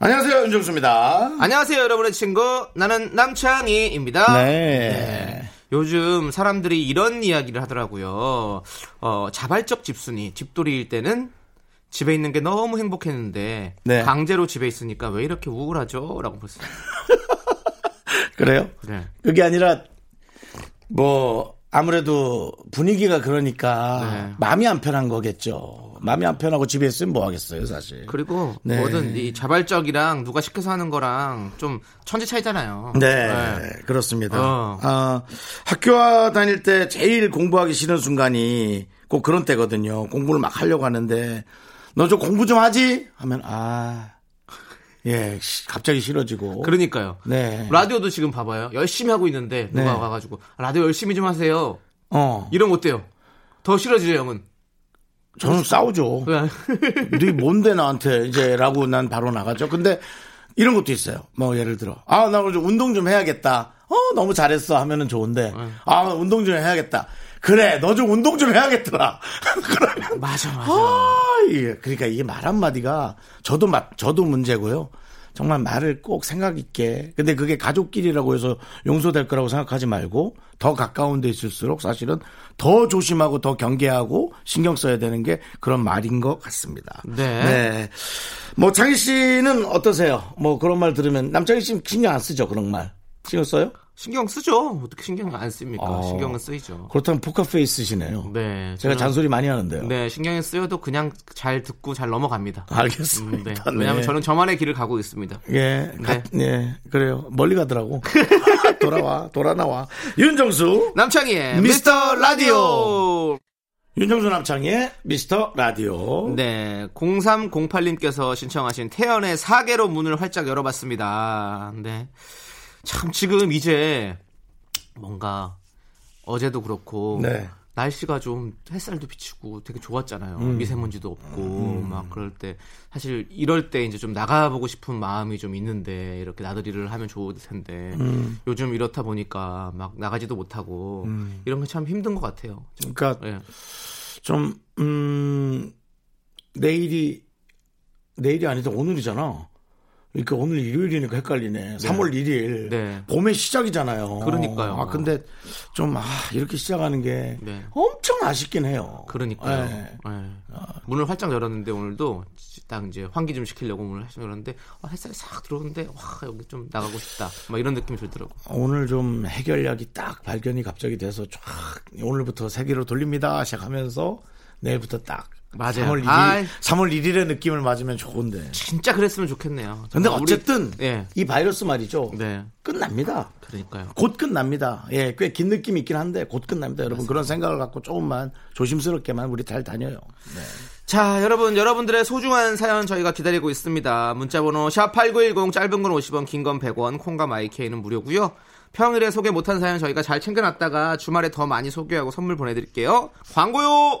안녕하세요, 윤정수입니다. 안녕하세요, 여러분의 친구. 나는 남창희입니다. 네. 요즘 사람들이 이런 이야기를 하더라고요. 어, 자발적 집순이, 집돌이일 때는 집에 있는 게 너무 행복했는데 네. 강제로 집에 있으니까 왜 이렇게 우울하죠? 라고 벌써. 그래요? 네. 그게 아니라, 뭐, 아무래도 분위기가 그러니까 네. 마음이 안 편한 거겠죠. 마음이 안 편하고 집에 있으면 뭐 하겠어요, 사실. 그리고 네. 뭐든 이 자발적이랑 누가 시켜서 하는 거랑 좀 천지 차이잖아요. 네, 그렇습니다. 어. 아, 학교 다닐 때 제일 공부하기 싫은 순간이 꼭 그런 때거든요. 공부를 막 하려고 하는데 너 좀 공부 좀 하지? 하면 아, 예, 시- 갑자기 싫어지고. 그러니까요. 네. 라디오도 지금 봐봐요. 열심히 하고 있는데 누가 네. 와가지고 라디오 열심히 좀 하세요. 어, 이러면 어때요? 더 싫어지죠, 형은. 저는 싸우죠. 네 뭔데 나한테 이제라고 난 바로 나가죠. 근데 이런 것도 있어요. 뭐 예를 들어 아 나 오늘 좀 운동 좀 해야겠다. 어 너무 잘했어 하면은 좋은데 아 운동 좀 해야겠다. 그래 너 좀 운동 좀 해야겠더라. 그러면 맞아, 맞아. 아 이게 그러니까 이게 말 한마디가 저도 마, 저도 문제고요. 정말 말을 꼭 생각 있게. 근데 그게 가족끼리라고 해서 용서될 거라고 생각하지 말고 더 가까운 데 있을수록 사실은 더 조심하고 더 경계하고 신경 써야 되는 게 그런 말인 것 같습니다. 네. 뭐 창희 씨는 어떠세요? 뭐 그런 말 들으면 남창희 씨는 신경 안 쓰죠 그런 말. 신경 써요? 신경 쓰죠. 어떻게 신경 안 씁니까? 어. 신경은 쓰이죠. 그렇다면 포커페이스시네요. 네. 제가 잔소리 많이 하는데요. 네, 신경이 쓰여도 그냥 잘 듣고 잘 넘어갑니다. 알겠습니다. 음, 네. 네. 왜냐하면 저는 저만의 길을 가고 있습니다. 예, 네. 가- 예, 그래요. 멀리 가더라고. 돌아와, 돌아 나와. 윤정수, 남창희의 미스터 미스터 라디오. 윤정수 남창의 미스터 라디오. 네, 0308님께서 신청하신 태연의 사계로 문을 활짝 열어봤습니다. 네. 참, 지금 이제 뭔가 어제도 그렇고 네. 날씨가 좀 햇살도 비치고 되게 좋았잖아요. 음. 미세먼지도 없고 막 그럴 때 사실 이럴 때 이제 좀 나가보고 싶은 마음이 좀 있는데 이렇게 나들이를 하면 좋을 텐데 음. 요즘 이렇다 보니까 막 나가지도 못하고 이런 게 참 힘든 것 같아요. 좀, 그러니까 예. 좀, 음, 내일이, 내일이 아니다 오늘이잖아. 그러니까 오늘 일요일이니까 헷갈리네. 3월 1일. 네. 봄의 시작이잖아요. 그러니까요. 아, 근데 좀, 아, 이렇게 시작하는 게 네. 엄청 아쉽긴 해요. 그러니까요. 네. 예. 문을 활짝 열었는데 오늘도 딱 이제 환기 좀 시키려고 문을 활짝 열었는데 아, 햇살이 싹 들어오는데 와 여기 좀 나가고 싶다. 막 이런 느낌이 들더라고. 오늘 좀 해결약이 딱 발견이 갑자기 돼서 쫙 오늘부터 세계로 돌립니다 시작하면서 내일부터 딱 맞아요. 3월 1일 아이. 3월 1일의 느낌을 맞으면 좋은데. 진짜 그랬으면 좋겠네요. 근데 정말 우리- 어쨌든 예. 이 바이러스 말이죠. 네. 끝납니다. 그러니까요. 곧 끝납니다. 예, 꽤 긴 느낌이 있긴 한데 곧 끝납니다. 여러분 그런 생각을 갖고 조금만 조심스럽게만 우리 잘 다녀요. 네. 자, 여러분, 여러분들의 소중한 사연 저희가 기다리고 있습니다. 문자번호 샵8910 짧은 건 50원, 긴 건 100원, 콩과 마이케이는 무료고요. 평일에 소개 못한 사연 저희가 잘 챙겨놨다가 주말에 더 많이 소개하고 선물 보내드릴게요. 광고요!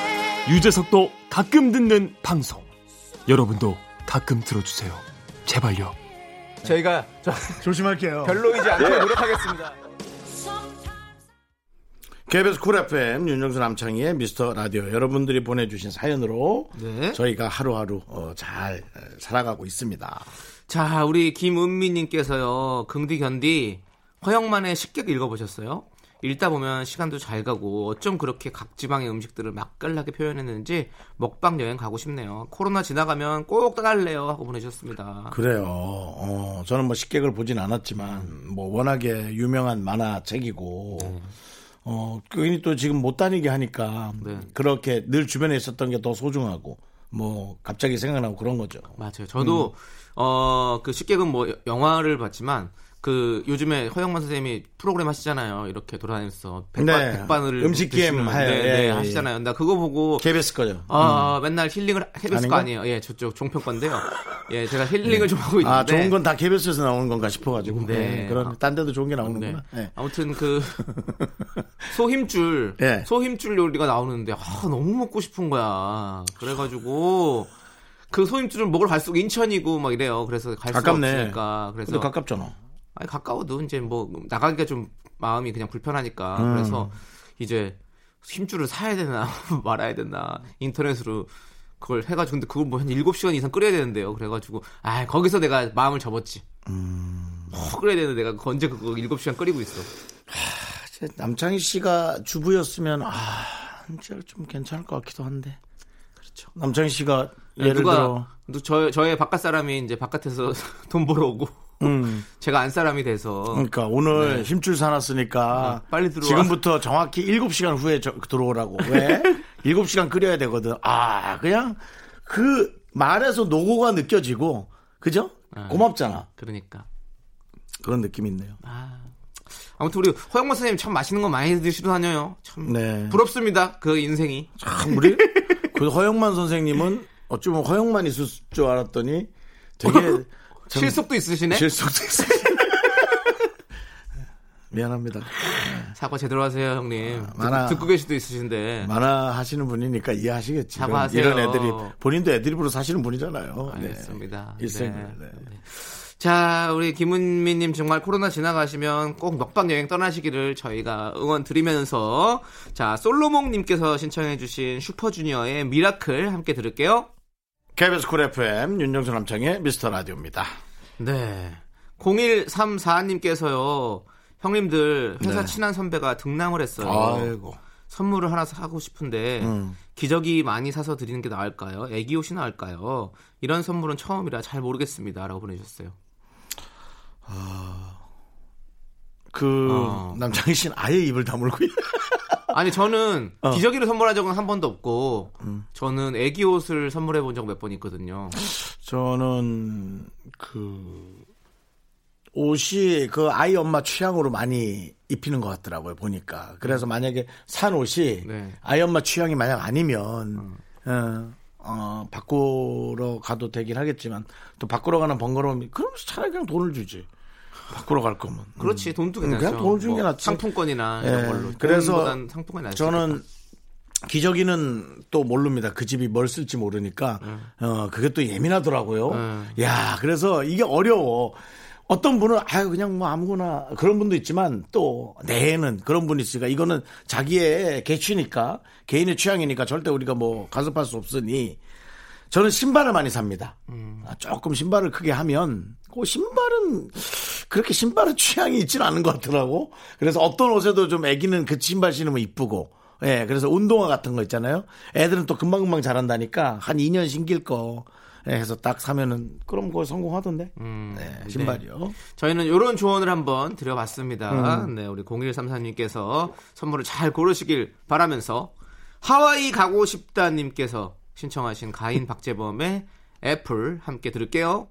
유재석도 가끔 듣는 방송. 여러분도 가끔 들어주세요. 제발요. 저희가 저, 조심할게요. 별로이지 않게 예. 노력하겠습니다. KBS 쿨 FM 윤정수 남창희의 미스터 라디오 여러분들이 보내주신 사연으로 네. 저희가 하루하루 어, 잘 어, 살아가고 있습니다. 자, 우리 김은미님께서요, 긍디 견디, 허영만의 식객 읽어보셨어요? 읽다 보면 시간도 잘 가고 어쩜 그렇게 각 지방의 음식들을 맛깔나게 표현했는지 먹방 여행 가고 싶네요. 코로나 지나가면 꼭 따라갈래요 하고 보내주셨습니다. 그래요. 어, 저는 뭐 식객을 보진 않았지만 뭐 워낙에 유명한 만화책이고 어, 괜히 또 지금 못 다니게 하니까 네. 그렇게 늘 주변에 있었던 게 더 소중하고 뭐 갑자기 생각나고 그런 거죠. 맞아요. 저도 어그 식객은 뭐 여- 영화를 봤지만 그 요즘에 허영만 선생님이 프로그램 하시잖아요. 이렇게 돌아다니면서 백반, 네. 백반을 음식 게임 하- 네, 예, 네, 예, 하시잖아요. 나 그거 보고 KBS 거죠. 아 맨날 힐링을 KBS? 거 아니에요. 예, 저쪽 종편 건데요. 예, 제가 힐링을 좀 하고 있는데 아, 좋은 건 다 KBS에서 나오는 건가 싶어 가지고. 네. 네. 그런, 딴 데도 좋은 게 네. 나오는구나. 네. 아무튼 그 소힘줄 예. 소힘줄 요리가 나오는데 아, 너무 먹고 싶은 거야. 그래 가지고 그 소힘줄을 먹으러 갈수록 인천이고 막 이래요. 그래서 갈 수가 가깝네. 없으니까 그래서 가깝잖아. 아니 가까워도 이제 뭐 나가기가 좀 마음이 그냥 불편하니까 음. 그래서 이제 힘줄을 사야 되나 말아야 되나 인터넷으로 그걸 해가지고 근데 그걸 뭐한 7시간 이상 끓여야 되는데요 그래가지고 아 거기서 내가 마음을 접었지 음. 어, 끓여야 되는데 내가 언제 그거 7시간 끓이고 있어 남창희 씨가 주부였으면, 아, 진짜 좀 괜찮을 것 같기도 한데. 그렇죠 남창희 씨가 예를 들어, 누가 저, 저의 바깥 사람이 이제 바깥에서 돈 벌어 오고 음, 제가 안 사람이 돼서 그러니까 오늘 힘줄 사놨으니까 네. 빨리 들어와. 지금부터 정확히 7시간 후에 저- 들어오라고. 왜? 7시간 끓여야 되거든. 아, 그냥 그 말에서 노고가 느껴지고, 그죠? 네. 고맙잖아. 그러니까 그런 느낌이 있네요. 아, 아무튼 우리 허영만 선생님 참 맛있는 거 많이 드시러 다녀요 참 네. 부럽습니다 그 인생이 참 우리 그 허영만 선생님은 어쩌면 허영만 있을 줄 알았더니 되게 참 실속도 있으시네 실속도 있어요. 미안합니다. 사과 제대로 하세요 형님 듣고, 많아. 듣고 계실 수도 있으신데 만화 하시는 분이니까 이해하시겠지. 사과하세요. 이런 애들이 본인도 애드립으로 사시는 분이잖아요. 네. 알겠습니다. 일생을. 네. 네. 자 우리 김은미님 정말 코로나 지나가시면 꼭 먹방 여행 떠나시기를 저희가 응원 드리면서 자 솔로몽님께서 신청해주신 슈퍼주니어의 Miracle 함께 들을게요 KBS 쿨 FM 윤정수 남창희의 미스터 라디오입니다. 네 0134님께서요 형님들 회사 네. 친한 선배가 등남을 했어요 아이고. 선물을 하나 사고 싶은데 음. 기저귀 많이 사서 드리는 게 나을까요? 애기 옷이 나을까요? 이런 선물은 처음이라 잘 모르겠습니다라고 보내주셨어요. 그 어. 남창희 씨는 아예 입을 다물고 있- 아니 저는 어. 음. 기저귀를 선물한 적은 한 번도 없고 저는 애기 옷을 선물해 본 적 몇 번 있거든요. 저는 그 옷이 그 아이 엄마 취향으로 많이 입히는 것 같더라고요 보니까 그래서 만약에 산 옷이 네. 아이 엄마 취향이 만약 아니면 어, 어, 바꾸러 가도 되긴 하겠지만 또 바꾸러 가는 번거로움이 그럼 차라리 그냥 돈을 주지 바꾸러 갈 거면 그렇지 돈도 음, 괜찮죠. 그냥 돈을 주는 게 뭐 낫지. 상품권이나 예, 이런 걸로. 그래서 상품권이 낫지. 저는 기저귀는 또 모릅니다. 그 집이 뭘 쓸지 모르니까 어 그게 또 예민하더라고요. 음. 야 그래서 이게 어려워. 어떤 분은 아유 그냥 뭐 아무거나 그런 분도 있지만 또 내에는 그런 분이 있으니까 이거는 자기의 개취니까 개인의 취향이니까 절대 우리가 뭐 간섭할 수 없으니 저는 신발을 많이 삽니다. 아, 조금 신발을 크게 하면 그 신발은 그렇게 신발은 취향이 있지는 않은 것 같더라고. 그래서 어떤 옷에도 좀 애기는 그 신발 신으면 이쁘고. 예, 그래서 운동화 같은 거 있잖아요. 애들은 또 금방금방 자란다니까 한 2년 신길 거 예, 해서 딱 사면은 그럼 그거 성공하던데. 음, 네, 신발이요. 저희는 이런 조언을 한번 드려봤습니다. 음. 네, 우리 0133님께서 선물을 잘 고르시길 바라면서 하와이 가고 싶다님께서 신청하신 가인 박재범의 애플 함께 들을게요.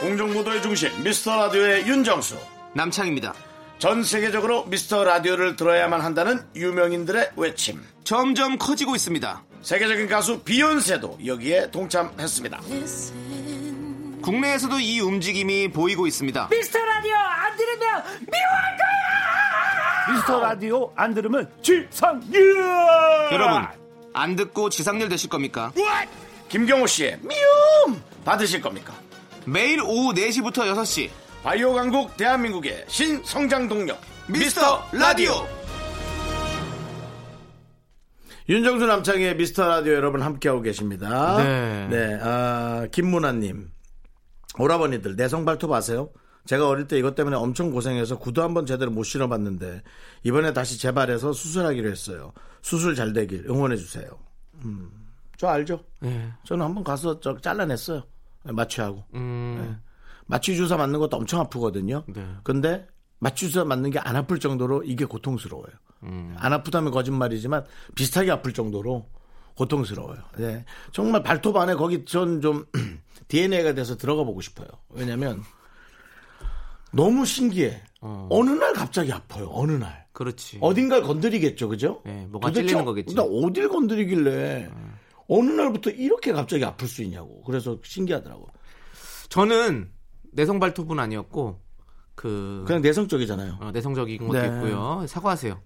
공정무도의 중심 미스터 라디오의 윤정수. 남창입니다. 전 세계적으로 미스터 라디오를 들어야만 한다는 유명인들의 외침. 점점 커지고 있습니다. 세계적인 가수 비욘세도 여기에 동참했습니다. 국내에서도 이 움직임이 보이고 있습니다. 미스터 라디오 안 들으면 지상렬. 여러분, 안 듣고 지상렬 되실 겁니까? 김경호 씨의 미움 받으실 겁니까? 매일 오후 4시부터 6시 바이오 강국 대한민국의 신성장 동력 미스터 라디오. 윤정수 남창의 미스터 라디오 여러분 함께하고 계십니다. 네. 네, 아, 김문아님. 오라버니들 내성 발톱 아세요? 제가 어릴 때 이것 때문에 엄청 고생해서 구두 한 번 제대로 못 신어봤는데 이번에 다시 재발해서 수술하기로 했어요. 수술 잘 되길 응원해 주세요. 음, 저 알죠? 예. 저는 한번 가서 저 잘라냈어요. 마취하고. 음. 마취 주사 맞는 것도 엄청 아프거든요. 네. 근데 마취 주사 맞는 게 안 아플 정도로 이게 고통스러워요. 음. 안 아프다면 거짓말이지만 비슷하게 아플 정도로 고통스러워요. 네. 정말 발톱 안에 거기 전 좀 DNA가 돼서 들어가 보고 싶어요. 왜냐면 너무 신기해. 어. 느날 갑자기 아파요. 어느 날. 그렇지. 어딘가를 건드리겠죠, 그죠? 네, 뭐가 찔리는 거겠지. 나 어딜 건드리길래 어느 날부터 이렇게 갑자기 아플 수 있냐고. 그래서 신기하더라고. 저는 내성 발톱은 아니었고 그 그냥 내성적이잖아요. 어, 내성적인 것도 네. 있고요. 사과하세요.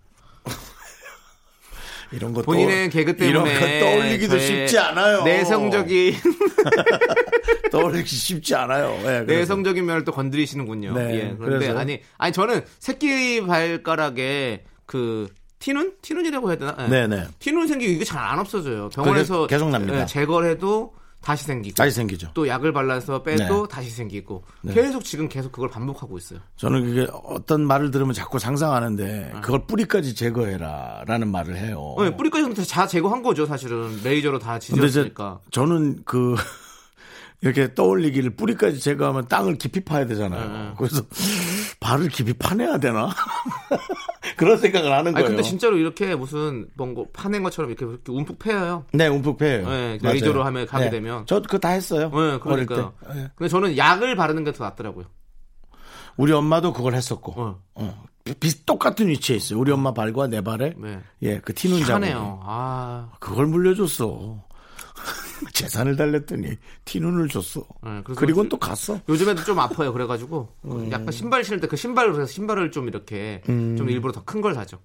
이런 거 본인의 떠- 개그 때문에 떠올리기도 쉽지 않아요. 내성적인 떠올리기 쉽지 않아요. 네. 내성적인 면을 또 건드리시는군요. 네, 예. 그런데 그래서. 아니 아니 저는 새끼 발가락에 그 티눈 티눈이라고 해야 되나? 예. 네네. 티눈 생기고 이게 잘 안 없어져요. 병원에서 계속 납니다. 예, 제거를 해도 다시 생기고 다시 생기죠. 또 약을 발라서 빼도 네. 다시 생기고 네. 계속 지금 계속 그걸 반복하고 있어요. 저는 그게 어떤 말을 들으면 자꾸 상상하는데 아. 그걸 뿌리까지 제거해라라는 말을 해요. 네, 뿌리까지 다 제거한 거죠, 사실은 레이저로 다 지졌으니까. 저는 그 이렇게 떠올리기를 뿌리까지 제거하면 땅을 깊이 파야 되잖아요. 네. 그래서 발을 깊이 파내야 되나? 그런 생각을 하는 거예요. 근데 진짜로 이렇게 무슨 뭔가 파낸 것처럼 이렇게, 이렇게 움푹 패여요. 네, 움푹 패요. 네, 레이저로 하면 가게 되면. 저 그거 다 했어요. 네, 그러니까. 때. 네. 근데 저는 약을 바르는 게 더 낫더라고요. 우리 엄마도 그걸 했었고. 어. 어. 비- 똑같은 위치에 있어요. 우리 엄마 발과 내 발에. 네. 예, 그 티눈 자국이. 희한해요. 아, 그걸 물려줬어. 재산을 달랬더니 티눈을 줬어. 네, 그리고는 또 갔어. 요즘에도 좀 아파요. 그래가지고 음. 약간 신발 신을 때 그 신발을 그래서 신발을 좀 이렇게 좀 일부러 더 큰 걸 사죠.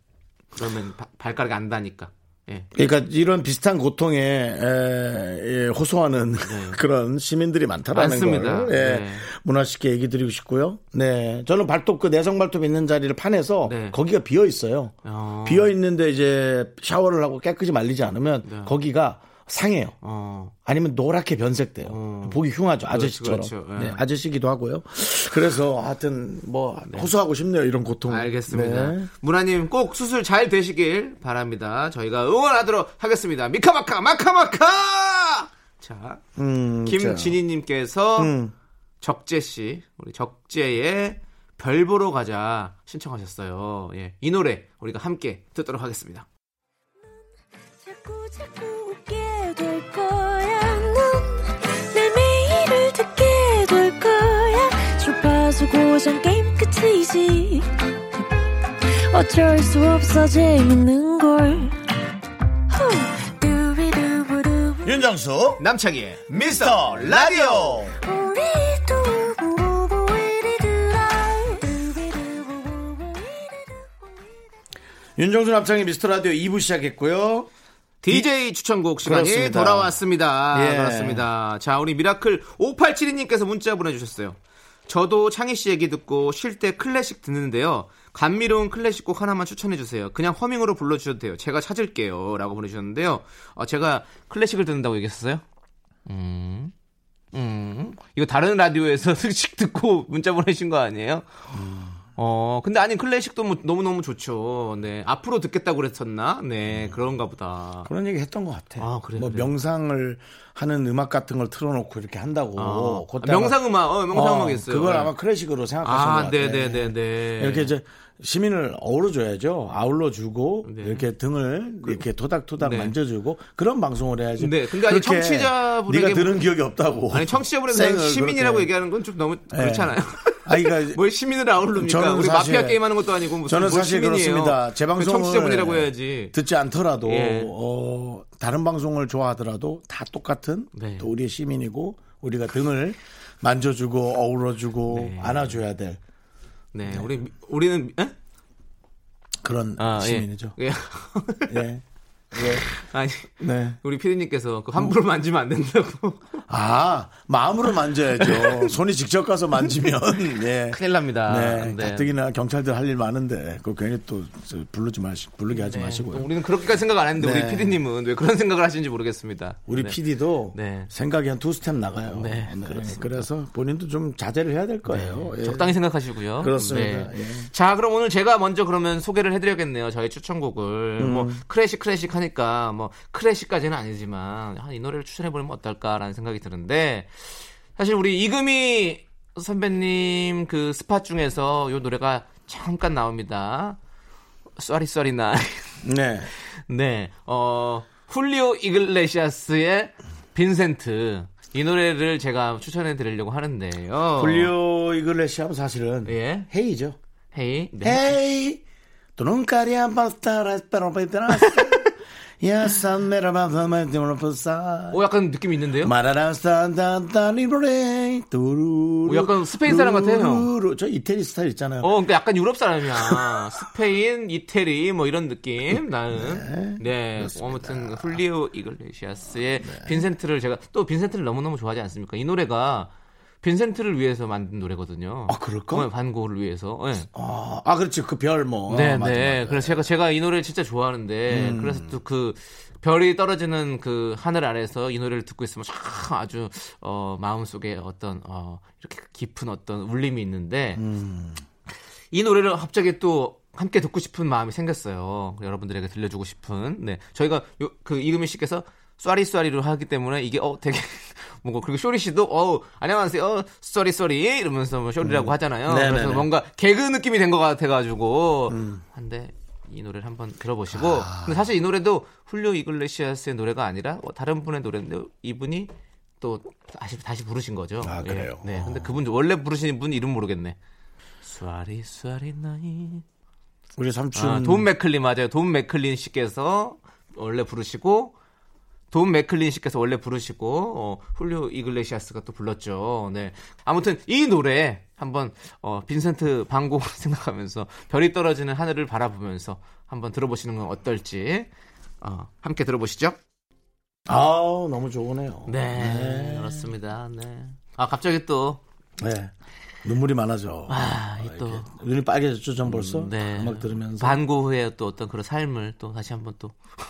그러면 바- 발가락이 안 다니까. 예. 그러니까 이런 비슷한 고통에 에, 예, 호소하는 그런 시민들이 많다라는 많습니다. 걸 예, 네. 문화 씨께 얘기 드리고 싶고요. 네, 저는 발톱 그 내성 발톱 있는 자리를 파내서 네. 거기가 비어 있어요. 어. 비어 있는데 이제 샤워를 하고 깨끗이 말리지 않으면 네. 거기가 상해요. 어. 아니면 노랗게 변색돼요. 어. 보기 흉하죠. 아저씨처럼. 그렇죠. 예. 네, 아저씨기도 하고요. 그래서 하여튼 뭐 호소하고 싶네요. 이런 고통. 알겠습니다. 네. 문화님 꼭 수술 잘 되시길 바랍니다. 저희가 응원하도록 하겠습니다. 미카마카 마카마카. 자, 음, 자. 김진희님께서 음. 적재 씨, 우리 적재의 별 보러 가자 신청하셨어요. 예, 이 노래 우리가 함께 듣도록 하겠습니다. 자꾸 자꾸 주파수 고정 게임 끝이지. 어쩔 수 없어 재밌는 걸. 윤정수 남창희의 미스터 라디오. 윤정수 남창희의 미스터 라디오 2부 시작했고요. DJ 추천곡 시간이 그렇습니다. 돌아왔습니다. 예. 그렇습니다. 자, 우리 미라클 5872님께서 문자 보내주셨어요. 저도 창희 씨 얘기 듣고 쉴 때 클래식 듣는데요. 감미로운 클래식곡 하나만 추천해주세요. 그냥 허밍으로 불러주셔도 돼요. 제가 찾을게요. 라고 보내주셨는데요. 어, 제가 클래식을 듣는다고 얘기했었어요? 음, 음. 이거 다른 라디오에서 클래식 듣고 문자 보내신 거 아니에요? 어, 근데 아니, 클래식도 뭐 너무너무 좋죠. 네. 앞으로 듣겠다고 그랬었나? 네, 그런가 보다. 그런 얘기 했던 것 같아. 아, 그래요? 뭐 그래요? 명상을 하는 음악 같은 걸 틀어 놓고 이렇게 한다고. 어, 그때 명상 음악, 어, 명상 음악 어, 있어요. 그걸 네. 아마 클래식으로 생각하신 것 아, 같아. 네 네 네 네. 이렇게 이제 시민을 어우러줘야죠. 아울러주고 네. 이렇게 등을 이렇게 토닥토닥 네. 만져주고 그런 방송을 해야지. 네, 근데 아니, 청취자분에게 네가 들은 기억이 없다고. 아니, 청취자분에게 시민이라고 그렇게. 얘기하는 건 좀 너무 그렇잖아요. 아니, 그러니까 뭘 시민을 아우릅니까? 저는 우리 사실- 마피아 게임하는 것도 아니고 무슨 저는 뭘 사실 시민이에요. 그렇습니다. 제 방송을 청취자분이라고 해야지. 듣지 않더라도 예. 어, 다른 방송을 좋아하더라도 다 똑같은 네. 또 우리의 시민이고 우리가 등을 만져주고 어우러주고 네. 안아줘야 될 네, 우리 우리는 에? 그런 아, 예. 시민이죠. 예. 예. 아니 네. 우리 피디님께서 그 함부로 만지면 안 된다고 아, 마음으로 만져야죠. 손이 직접 가서 만지면, 예. 큰일 납니다. 네, 가뜩이나 경찰들 할 일 많은데, 그거 괜히 또 저, 부르지 마시, 부르게 하지 네, 마시고요. 또 우리는 그렇게까지 생각 안 했는데 네. 우리 피디님은 왜 그런 생각을 하시는지 모르겠습니다. 우리 네. PD도 네. 생각이 한 두 스텝 나가요. 네, 그렇습니다. 그래서 본인도 좀 자제를 해야 될 거예요. 예. 적당히 생각하시고요. 그렇습니다. 네. 예. 자, 그럼 오늘 제가 먼저 그러면 소개를 해드려야겠네요. 저희 추천곡을 음. 뭐 크래식 크래식 하니까 뭐 크래식까지는 아니지만 아, 이 노래를 추천해 보면 어떨까라는 생각이 드는데 사실 우리 이금희 선배님 그 스팟 중에서 이 노래가 잠깐 나옵니다. 쏘리 쏘리 나. 네. 네, 어, 훌리오 이글레시아스의 빈센트. 이 노래를 제가 추천해 드리려고 하는데요. 훌리오 이글레시 하면 사실은 예. 헤이죠. 헤이. 네. 헤이, tu nunca harías bastar, pedirás. Ya san mera bafama de una pasar. 오, 약간 느낌 있는데요? 마라라스탄단단이로레 두루루 오, 약간 스페인 사람 같아요. 저 이태리 스타일 있잖아요. 어, 그러니까 약간 유럽 사람이야. 스페인, 이태리, 뭐 이런 느낌 나는. 네. 아무튼 훌리오 이글레시아스의 빈센트를 제가 또 빈센트를 너무너무 좋아하지 않습니까? 이 노래가 빈센트를 위해서 만든 노래거든요. 아, 그럴까? 어, 반고를 위해서. 네. 아, 아, 그렇지. 그 별 뭐. 네, 아, 맞아, 네. 맞아. 그래서 제가 제가 이 노래를 진짜 좋아하는데 그래서 또 그 별이 떨어지는 그 하늘 아래서 이 노래를 듣고 있으면 참 아주 어 마음속에 어떤 어 이렇게 깊은 어떤 울림이 있는데 이 노래를 갑자기 또 함께 듣고 싶은 마음이 생겼어요. 여러분들에게 들려주고 싶은. 네. 저희가 요, 그 이금희 씨께서 starry starry로 하기 때문에 이게 어 되게 뭔가 그리고 쇼리 씨도 어 안녕하세요 어, sorry sorry 이러면서 뭐 쇼리라고 하잖아요. 네네네. 그래서 뭔가 개그 느낌이 된 것 같아가지고 한데 이 노래를 한번 들어보시고 근데 사실 이 노래도 훌리오 이글레시아스의 노래가 아니라 어, 다른 분의 노래인데 이분이 또 다시 다시 부르신 거죠. 아, 예. 그래요? 네. 근데 그분 원래 부르시는 분 이름 모르겠네. sorry sorry 나이 우리 삼촌. 아, 돈 맥클린 맞아요. 돈 맥클린 씨께서 원래 부르시고 돈 맥클린 씨께서 원래 부르시고 어, 훌리오 이글레시아스가 또 불렀죠. 네. 아무튼 이 노래 한번 어, 빈센트 반 고흐를 생각하면서 별이 떨어지는 하늘을 바라보면서 한번 들어보시는 건 어떨지 어, 함께 들어보시죠. 아우, 너무 좋으네요. 네, 그렇습니다. 네. 아 갑자기 또 네. 눈물이 많아져. 아, 이 또. 눈이 빨개졌죠, 전 벌써? 네. 음악 들으면서. 반 고흐의 또 어떤 그런 삶을 또 다시 한번 또 그-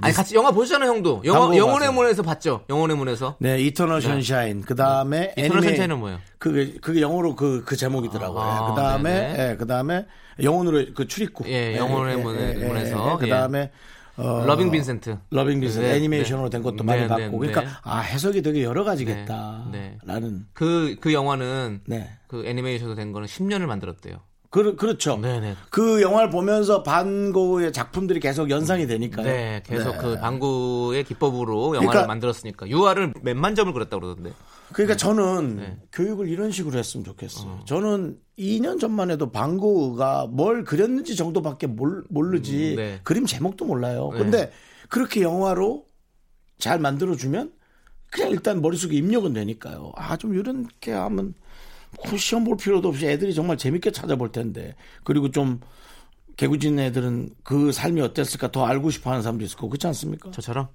아니 같이 영화 보셨잖아요 형도 영화 영혼의. 문에서 봤죠 영혼의 문에서 네, 이터널 션샤인. 그 다음에 이터널 선샤인은 뭐예요? 그게, 그게 영어로 그, 그 제목이더라고요. 아, 그 다음에, 네네. 예, 그 다음에 영혼으로 그 출입구. 예, 영혼의 문- 문에서, 그 예. 다음에, 어, 러빙 빈센트 러빙 빈센트 네, 애니메이션으로 된 것도 많이 네, 봤고. 네, 그러니까, 네. 아, 해석이 되게 여러 가지겠다. 네, 라는. 그, 그 영화는 네. 그 애니메이션으로 된 거는 10년을 만들었대요 그, 그렇죠. 네네. 그 영화를 보면서 반 고흐의 작품들이 계속 연상이 되니까요. 네 계속 네. 그 반 고흐의 기법으로 영화를 그러니까- 만들었으니까 유화를 몇만 점을 그렸다고 그러던데 그러니까 저는 네. 교육을 이런 식으로 했으면 좋겠어요. 저는 2년 전만 해도 반 고흐가 뭘 그렸는지 정도밖에 몰, 모르지 음, 네. 그림 제목도 몰라요. 근데 그렇게 영화로 잘 만들어주면 그냥 일단 머릿속에 입력은 되니까요. 아, 좀 이렇게 하면 그 시험 볼 필요도 없이 애들이 정말 재밌게 찾아볼 텐데. 그리고 좀 개구진 애들은 그 삶이 어땠을까 더 알고 싶어 하는 사람도 있을 거고 그렇지 않습니까? 저처럼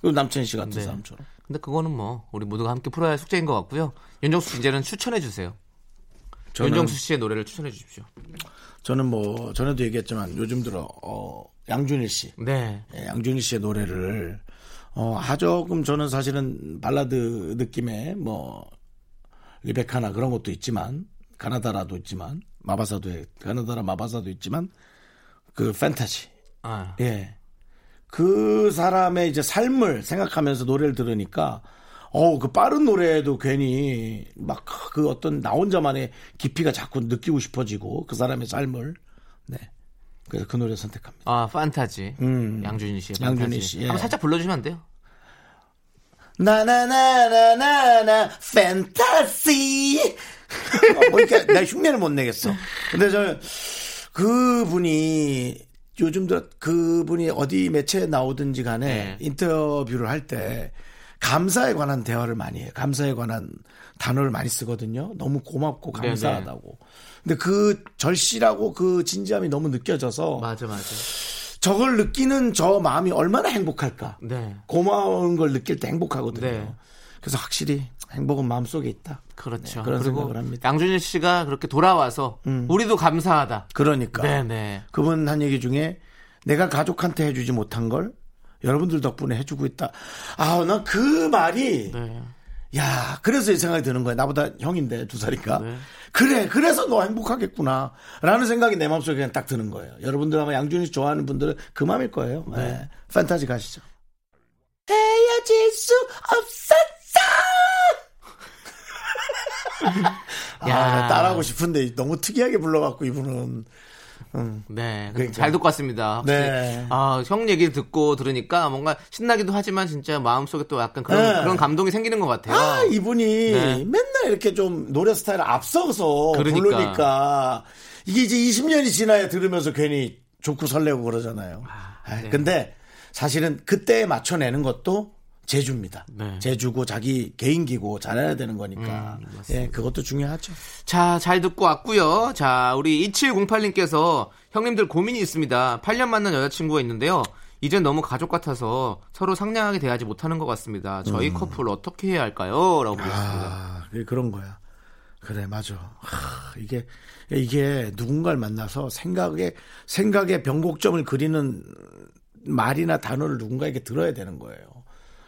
그리고 남친 씨 같은 네. 사람처럼. 근데 그거는 뭐 우리 모두가 함께 풀어야 할 숙제인 것 같고요 윤정수 씨 이제는 추천해 주세요 저는- 윤정수 씨의 노래를 추천해 주십시오 저는 뭐 전에도 얘기했지만 요즘 들어 어, 양준일 씨, 네 예, 양준일 씨의 노래를 어, 아 조금 저는 사실은 발라드 느낌의 뭐 리베카나 그런 것도 있지만 가나다라도 있지만 마바사도 해- 가나다라 마바사도 있지만 그 판타지 아, 예. 그 사람의 이제 삶을 생각하면서 노래를 들으니까, 어우, 그 빠른 노래도 괜히 막 그 어떤 나 혼자만의 깊이가 자꾸 느끼고 싶어지고 그 사람의 삶을. 네. 그래서 그 노래 선택합니다. 아 판타지 음. 씨의 양준일 판타지 씨, 예. 한번 살짝 불러주시면 안 돼요? 나나나나나나 뭐 이렇게 내가 흉내를 못 내겠어. 근데 저는 그분이 요즘 들어 그분이 어디 매체에 나오든지 간에 네. 인터뷰를 할 때 감사에 관한 대화를 많이 해요. 감사에 관한 단어를 많이 쓰거든요. 너무 고맙고 네, 감사하다고. 근데 그 절실하고 그 진지함이 너무 느껴져서 맞아 맞아 저걸 느끼는 저 마음이 얼마나 행복할까. 네. 고마운 걸 느낄 때 행복하거든요. 네. 그래서 확실히 행복은 마음속에 있다. 그렇죠. 네, 그런 생각을 합니다. 음. 양준일 씨가 그렇게 돌아와서 우리도 감사하다. 그러니까 네네. 그분 한 얘기 중에 내가 가족한테 해주지 못한 걸 여러분들 덕분에 해주고 있다. 아, 난 그 말이 네. 야, 그래서 이 생각이 드는 거야. 나보다 형인데 두 살이니까. 네. 그래, 그래서 너 행복하겠구나. 라는 생각이 내 마음속에 그냥 딱 드는 거예요. 여러분들 아마 양준이 씨 좋아하는 분들은 그 마음일 거예요. 네. 판타지 가시죠. 헤어질 수 없었어! 아, 야. 따라하고 싶은데 너무 특이하게 불러갖고 이분은. 네. 그러니까. 잘 듣고 왔습니다. 네. 아, 형 얘기 듣고 들으니까 뭔가 신나기도 하지만 진짜 마음속에 또 약간 그런, 네. 그런 감동이 생기는 것 같아요. 아, 이분이 네. 맨날 이렇게 좀 노래 스타일을 앞서서 그러니까. 부르니까 이게 이제 20년이 지나야 들으면서 괜히 좋고 설레고 그러잖아요. 아, 네. 근데 사실은 그때에 맞춰내는 것도 제주입니다. 네. 제주고 자기 개인기고 잘해야 되는 거니까. 음, 예, 그것도 중요하죠. 자, 잘 듣고 왔고요. 자, 우리 2708님께서 형님들 고민이 있습니다. 8년 만난 여자친구가 있는데요. 이젠 너무 가족 같아서 서로 상냥하게 대하지 못하는 것 같습니다. 저희 커플 어떻게 해야 할까요? 라고 물었습니다. 음. 아, 그런 거야. 그래, 맞아. 하, 이게, 이게 누군가를 만나서 생각에, 생각의 변곡점을 그리는 말이나 단어를 누군가에게 들어야 되는 거예요.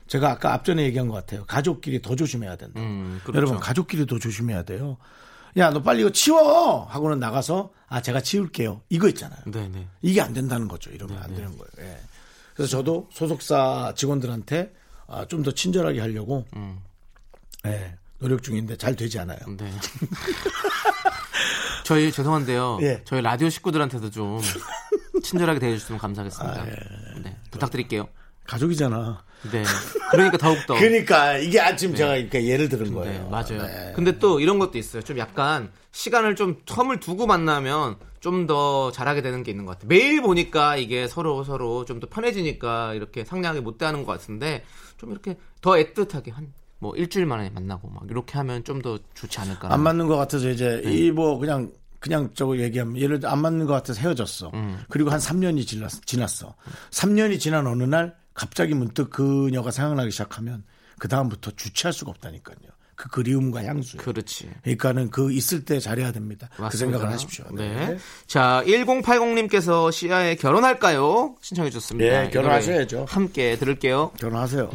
제가 아까 앞전에 얘기한 것 같아요. 가족끼리 더 조심해야 된다. 음, 그렇죠. 여러분, 가족끼리 더 조심해야 돼요. 야, 너 빨리 이거 치워! 하고는 나가서, 아, 제가 치울게요. 이거 있잖아요. 네네. 이게 안 된다는 거죠. 이러면 안 되는 거예요. 예. 그래서 저도 소속사 직원들한테 아, 좀 더 친절하게 하려고 예, 노력 중인데 잘 되지 않아요. 네. 저희 죄송한데요. 예. 저희 라디오 식구들한테도 좀 친절하게 대해주시면 감사하겠습니다. 아, 예. 네, 부탁드릴게요. 가족이잖아. 네. 그러니까 더욱더. 그러니까 이게 아침 제가 이렇게 예를 들은 네, 거예요. 맞아요. 네. 근데 또 이런 것도 있어요. 좀 약간 시간을 좀 텀을 두고 만나면 좀 더 잘하게 되는 게 있는 것 같아요. 매일 보니까 이게 서로 서로 좀 더 편해지니까 이렇게 상냥하게 못 대하는 것 같은데 좀 이렇게 더 애틋하게 한 뭐 일주일 만에 만나고 막 이렇게 하면 좀 더 좋지 않을까. 안 맞는 것 같아서 이제 네. 이뭐 그냥 그냥 저거 얘기하면 예를 들어 안 맞는 것 같아서 헤어졌어. 음. 그리고 한 3년이 지났, 지났어. 3년이 지난 어느 날 갑자기 문득 그녀가 생각나기 시작하면 그 다음부터 주체할 수가 없다니까요. 그 그리움과 향수. 그렇지. 그러니까는 그 있을 때 잘해야 됩니다. 그 맞습니다. 생각을 하십시오. 네. 자, 1080님께서 시아에 결혼할까요? 신청해 주셨습니다. 예, 이 결혼하셔야죠. 함께 들을게요. 결혼하세요.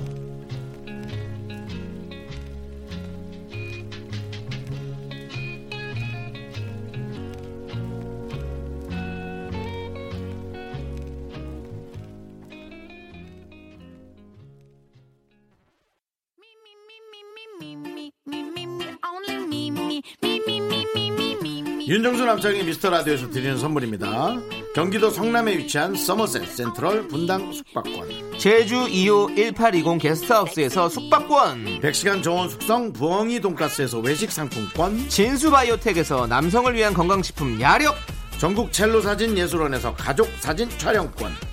윤정수 남창희의 미스터 라디오에서 드리는 선물입니다. 경기도 성남에 위치한 서머셋 센트럴 분당 숙박권. 제주 이호 1820 게스트하우스에서 숙박권. 100시간 저온 숙성 부엉이 돈가스에서 외식 상품권. 진수바이오텍에서 남성을 위한 건강식품 야력. 전국 첼로 사진 예술원에서 가족 사진 촬영권.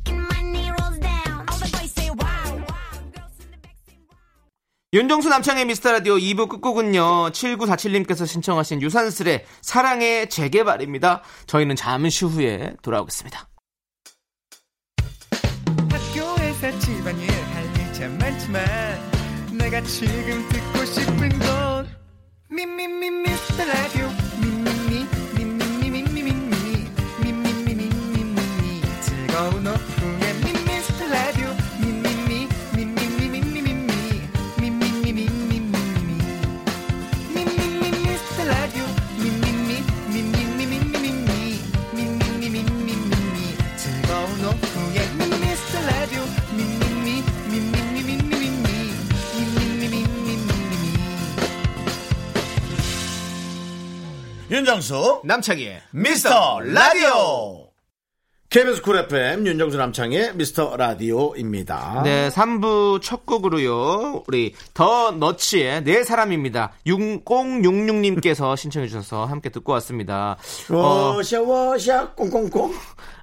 윤정수 남창희의 미스터라디오 2부 끝곡은요 7947님께서 신청하신 유산슬의 사랑의 재개발입니다. 저희는 잠시 후에 돌아오겠습니다. 학교에서 집안일 할일참 많지만 내가 지금 듣고 싶은 건 미미미 미스터 라디오 윤정수 남창희의 미스터 라디오 KBS 쿨 FM 윤정수 남창희의 미스터 라디오입니다. 네, 3부 첫 곡으로요. 우리 더 넛츠의 내 사람입니다. 6066님께서 신청해 주셔서 함께 듣고 왔습니다. 어, 워샤 워샤 꽁꽁꽁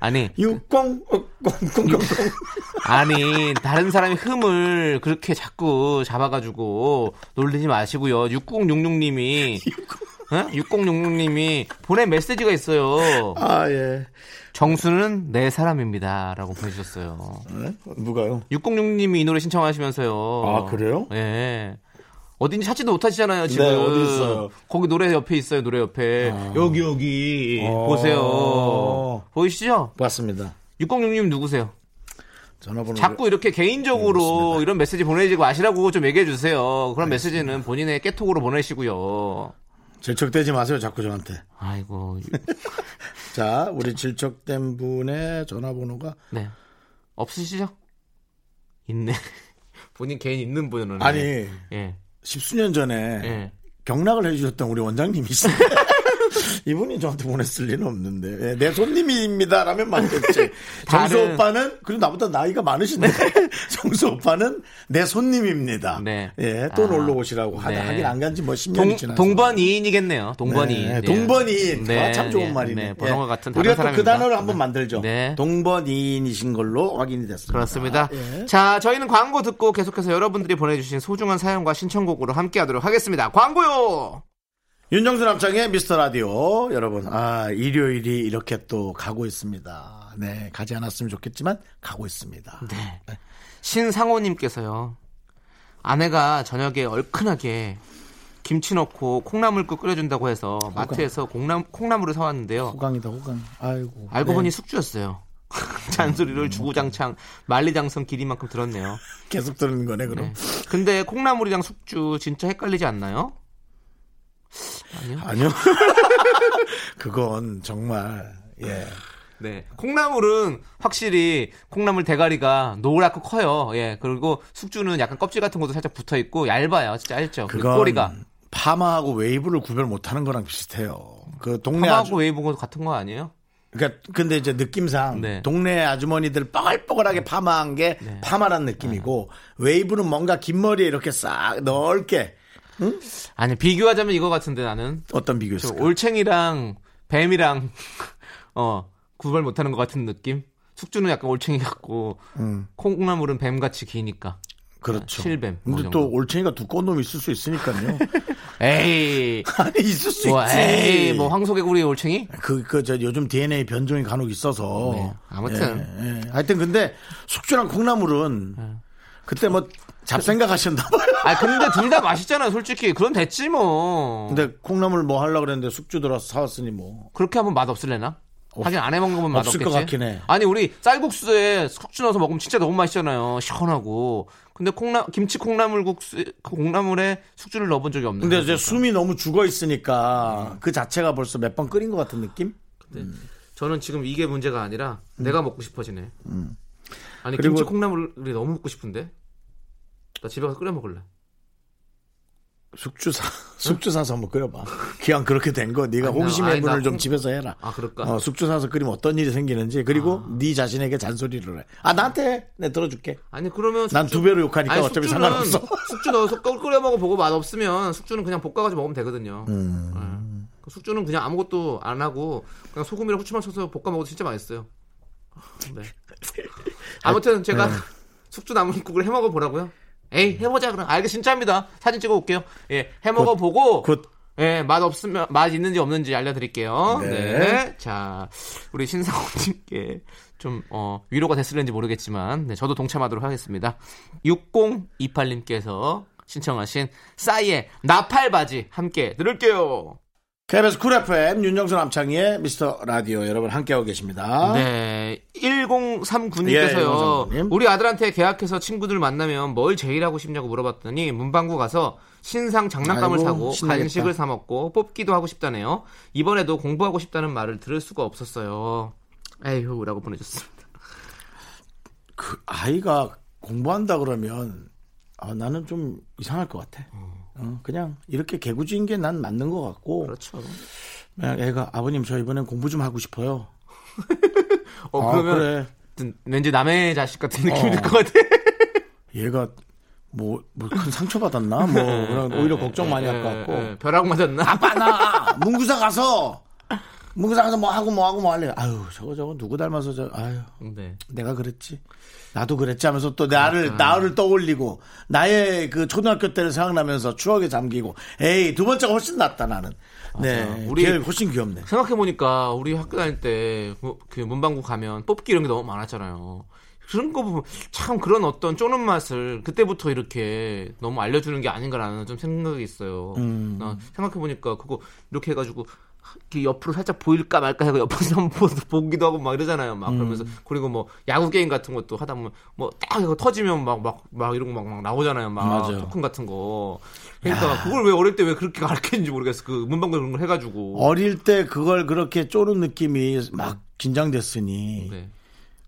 아니, 60 어, 꽁꽁꽁꽁 아니, 다른 사람이 흠을 그렇게 자꾸 잡아가지고 놀리지 마시고요. 6066님이, 6066님이 보낸 메시지가 있어요. 아 예. 정수는 내 사람입니다. 라고 보내주셨어요. 네? 누가요? 606님이 이 노래 신청하시면서요. 아, 그래요? 예. 어딘지 찾지도 못하시잖아요, 지금. 네, 어디 있어요? 거기 노래 옆에 있어요, 노래 옆에. 여기, 여기. 어. 보세요. 보이시죠? 맞습니다. 606님 누구세요? 전화번호 자꾸 이렇게 개인적으로 이런 메시지 보내지 마시라고 좀 얘기해 주세요. 그런 메시지는 본인의 깨톡으로 보내시고요. 질척대지 마세요, 자꾸 저한테. 아이고. 자, 우리 질척된 분의 전화번호가 네. 없으시죠? 있네. 본인 개인 있는 분은. 아니 예. 십수년 전에 예. 경락을 해주셨던 우리 원장님이 있어요. 이분이 저한테 보냈을 리는 없는데 예, 내 손님입니다라면 맞겠지. 정수 다른- 오빠는 그리고 나보다 나이가 많으신데 정수 오빠는 내 손님입니다. 네. 예, 또 아, 놀러 오시라고 하다 네. 하긴 안 간지 뭐 10년이 동, 지나서. 동번이인이겠네요. 동번이인. 네, 네. 동번이인. 네, 아, 참 좋은 네, 말이네. 네, 번호가 예. 같은 다른 우리가 또 그. 단어를 한번 네. 만들죠. 네. 동번이인이신 걸로 확인이 됐습니다. 그렇습니다. 예. 자, 저희는 광고 듣고 계속해서 여러분들이 보내주신 소중한 사연과 신청곡으로 함께 하도록 하겠습니다. 광고요! 윤정수 남창의 미스터 라디오 여러분 아 일요일이 이렇게 또 가고 있습니다. 네 가지 않았으면 좋겠지만 가고 있습니다. 네. 신상호님께서요. 아내가 저녁에 얼큰하게 김치 넣고 콩나물국 끓여준다고 해서 마트에서 콩나물, 콩나물을 사왔는데요. 호강이다 호강. 아이고. 알고 네. 보니 숙주였어요. 잔소리를 주구장창 만리장성 길이만큼 들었네요. 계속 들은 거네 그럼. 네. 근데 콩나물이랑 숙주 진짜 헷갈리지 않나요? 아니요. 아니요. 그건 정말 예. 네. 콩나물은 확실히 콩나물 대가리가 노랗고 커요. 예. 그리고 숙주는 약간 껍질 같은 것도 살짝 붙어 있고 얇아요. 진짜 얇죠. 그건 꼬리가. 파마하고 웨이브를 구별 못 하는 거랑 비슷해요. 그 동네 파마하고 아주 웨이브가 같은 거 아니에요? 그러니까 근데 이제 느낌상 네. 동네 아주머니들 뻐글뻐글하게 파마한 게 파마란 느낌이고 웨이브는 뭔가 긴 머리에 이렇게 싹 넓게 아니, 비교하자면 이거 같은데 나는. 어떤 저 비교였을까? 올챙이랑 뱀이랑 어, 구별 못 하는 것 같은 느낌? 숙주는 약간 올챙이 같고 콩나물은 뱀 같이 기니까. 그렇죠. 실뱀, 뭐 근데. 또 올챙이가 두꺼운 놈이 있을 수 있으니까요. 에이. 아니 있을 수 뭐, 있지. 에이, 뭐 황소개구리 올챙이? 그, 그, 저, 요즘 DNA 변종이 간혹 있어서. 네, 아무튼. 예, 예. 하여튼 근데 숙주랑 콩나물은 그때 뭐 잡생각 하셨나 봐요. 아, 근데 둘 다 맛있잖아요, 솔직히. 그건 됐지, 뭐. 근데 콩나물 뭐 하려고 그랬는데 숙주 들어서 사왔으니 뭐. 그렇게 하면 맛 없을래나? 하긴 안 해 먹는 거면 맛 없을 없겠지. 것 같긴 해. 아니 우리 쌀국수에 숙주 넣어서 먹으면 진짜 너무 맛있잖아요. 시원하고. 근데 콩나 김치 콩나물 국수 그 콩나물에 숙주를 넣어본 적이 없는 근데. 이제 숨이 너무 죽어 있으니까 그 자체가 벌써 몇 번 끓인 것 같은 느낌? 저는 지금 이게 문제가 아니라 내가 먹고 싶어지네. 아니 그리고- 김치 콩나물이 너무 먹고 싶은데 나 집에 가서 끓여 먹을래. 숙주 사, 숙주 사서 한번 끓여봐. 기왕 그렇게 된 거, 네가 아니, 나- 호기심 아니, 해분을 나좀 콩- 집에서 해라. 아, 그럴까? 어, 숙주 사서 끓이면 어떤 일이 생기는지, 그리고 네 자신에게 잔소리를 해. 아, 나한테 해. 내 들어줄게. 아니 그러면 난두 배로 욕하니까 아니, 어차피 숙주는- 상관없어. 숙주 넣어서 끓- 끓여 먹어 보고 맛 없으면 숙주는 그냥 볶아가지고 먹으면 되거든요. 음. 네. 그 숙주는 그냥 아무것도 안 하고 그냥 소금이랑 후추만 쳐서 볶아 먹어도 진짜 맛있어요. 네. 아무튼 제가 네. 숙주 나물국을 해 먹어 보라고요. 에이 해보자 그럼. 알겠 진짜입니다. 사진 찍어 올게요. 예, 해 먹어 보고 good. 예, 맛 없으면 맛 있는지 없는지 알려드릴게요. 네. 네. 자, 우리 신상호님께 좀 어, 위로가 됐을는지 모르겠지만, 네, 저도 동참하도록 하겠습니다. 6028님께서 신청하신 싸이의 나팔바지 함께 들을게요. KBS 쿨 FM 윤정수 남창희의 미스터 라디오 여러분 함께하고 계십니다. 네, 예, 1039님께서요. 1039님. 우리 아들한테 개학해서 친구들 만나면 뭘 제일 하고 싶냐고 물어봤더니 문방구 가서 신상 장난감을 아이고, 사고 신나겠다. 간식을 사 먹고 뽑기도 하고 싶다네요. 이번에도 공부하고 싶다는 말을 들을 수가 없었어요. 에휴라고 보내줬습니다. 그 아이가 공부한다 그러면 아, 나는 좀 이상할 것 같아. 어, 그냥 이렇게 개구지인 게 난 맞는 것 같고 그렇죠. 애가 아버님 저 이번엔 공부 좀 하고 싶어요. 어, 아, 그러면 그래. 왠지 남의 자식 같은 느낌이 어. 들것 같아. 얘가 뭐, 뭐 큰 상처 받았나? 뭐, 그런 오히려 걱정 많이 할 것 같고. 예, 예, 벼락 맞았나? 아빠, 나, 문구사 가서, 문구사 가서 뭐 하고 뭐 하고 뭐 할래. 아유, 저거 저거 누구 닮아서 저, 아유, 네. 내가 그랬지. 나도 그랬지 하면서 또 나를, 나를 떠올리고, 나의 그 초등학교 때를 생각나면서 추억에 잠기고, 에이, 두 번째가 훨씬 낫다, 나는. 네. 우리- 우리 훨씬 귀엽네. 생각해 보니까 우리 학교 다닐 때 그 문방구 가면 뽑기 이런 게 너무 많았잖아요. 그런 거 보면 참 그런 어떤 쪼는 맛을 그때부터 이렇게 너무 알려주는 게 아닌가라는 좀 생각이 있어요. 음. 나 생각해 보니까 그거 이렇게 해가지고 옆으로 살짝 보일까 말까 해가 옆에서 한번 보기도 하고 막 이러잖아요. 막 그러면서 음. 그리고 뭐 야구 게임 같은 것도 하다 보면 뭐 딱 이거 터지면 막 막막 이런 거 막, 막 나오잖아요. 막 맞아요. 토큰 같은 거. 그러니까 그걸 왜 어릴 때 왜 그렇게 가르쳤는지 모르겠어. 그 문방구 그런 걸 해가지고. 어릴 때 그걸 그렇게 쪼는 느낌이 막 긴장됐으니. 네.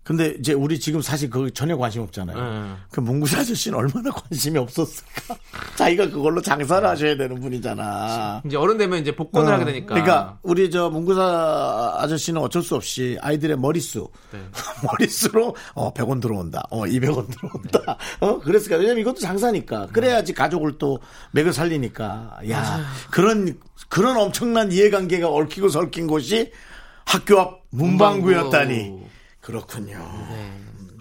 근데 이제 우리 지금 사실 그 전혀 관심 없잖아요. 네. 그 문구사 아저씨는 얼마나 관심이 없었을까? 자기가 그걸로 장사를 하셔야 되는 분이잖아. 이제 어른 되면 이제 복권을 하게 되니까. 그러니까 우리 저 문구사 아저씨는 어쩔 수 없이 아이들의 머릿수 네. 머릿수로 어 100원 들어온다. 어 200원 들어온다. 어 그랬을까? 왜냐면 이것도 장사니까. 그래야지 가족을 또 맥을 살리니까. 야, 그런 그런 엄청난 이해관계가 얽히고 설킨 곳이 학교 앞 문방구였다니. 문방구. 그렇군요. 네,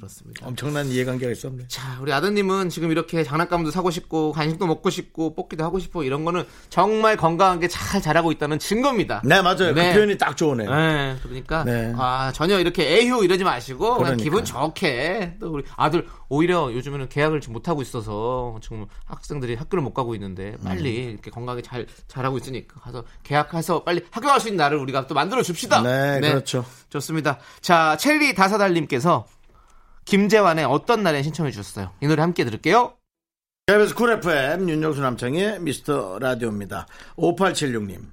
그렇습니다. 엄청난 이해관계가 있었네. 자, 우리 아드님은 지금 이렇게 장난감도 사고 싶고 간식도 먹고 싶고 뽑기도 하고 싶고 이런 거는 정말 건강하게 잘 자라고 있다는 증거입니다. 네, 맞아요. 네. 그 표현이 딱 좋으네요. 네, 그러니까 네. 아 전혀 이렇게 애휴 이러지 마시고 그냥 그러니까요. 기분 좋게 또 우리 아들 오히려 요즘에는 계약을 지금 못 하고 있어서 지금 학생들이 학교를 못 가고 있는데 빨리 음. 이렇게 건강하게 잘 자라고 있으니까 가서 계약해서 빨리 학교 갈 수 있는 날을 우리가 또 만들어 줍시다. 네, 그렇죠. 좋습니다. 자, 첼리 다사달님께서 김재환의 어떤 날에 신청해 주셨어요. 이 노래 함께 들을게요. KBS 쿨 FM 윤정수 남창희의 미스터 라디오입니다. 5876님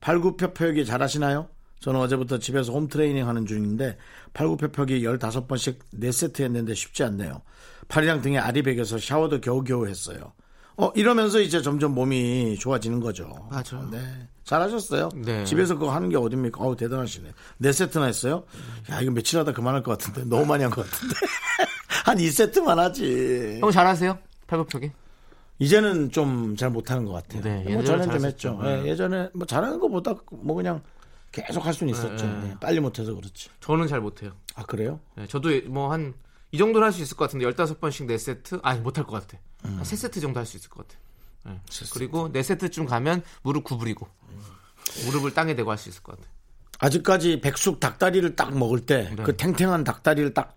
팔굽혀펴기 잘하시나요? 저는 어제부터 집에서 홈트레이닝 하는 중인데 팔굽혀펴기 15번씩 4세트 했는데 쉽지 않네요. 팔이랑 등에 알이 베겨서 샤워도 겨우겨우 했어요. 어 이러면서 이제 점점 몸이 좋아지는 거죠. 맞아요. 네. 잘하셨어요. 네. 집에서 그거 하는 게 어딥니까? 어우 대단하시네. 4세트나 했어요? 야 이거 며칠 하다 그만할 것 같은데 너무 많이 한 것 같은데 한 2세트만 하지. 형 잘하세요? 팔굽혀펴기? 이제는 좀 잘 못하는 것 같아요. 네, 뭐 예전에 전엔 좀. 했죠. 네. 예, 예전에 뭐 잘하는 것보다 뭐 그냥 계속 할 수는 있었죠. 네. 예, 빨리 못해서 그렇지. 저는 잘 못해요. 아 그래요? 네, 저도 뭐 한 이 정도는 할 수 있을 것 같은데 15번씩 4세트? 아니 못할 것 같아. 음. 한 3세트 정도 할 수 있을 것 같아. 네. 그리고 4세트쯤 가면 무릎 구부리고 무릎을 땅에 대고 할 수 있을 것 같아. 아직까지 백숙 닭다리를 딱 먹을 때그 네. 탱탱한 닭다리를 딱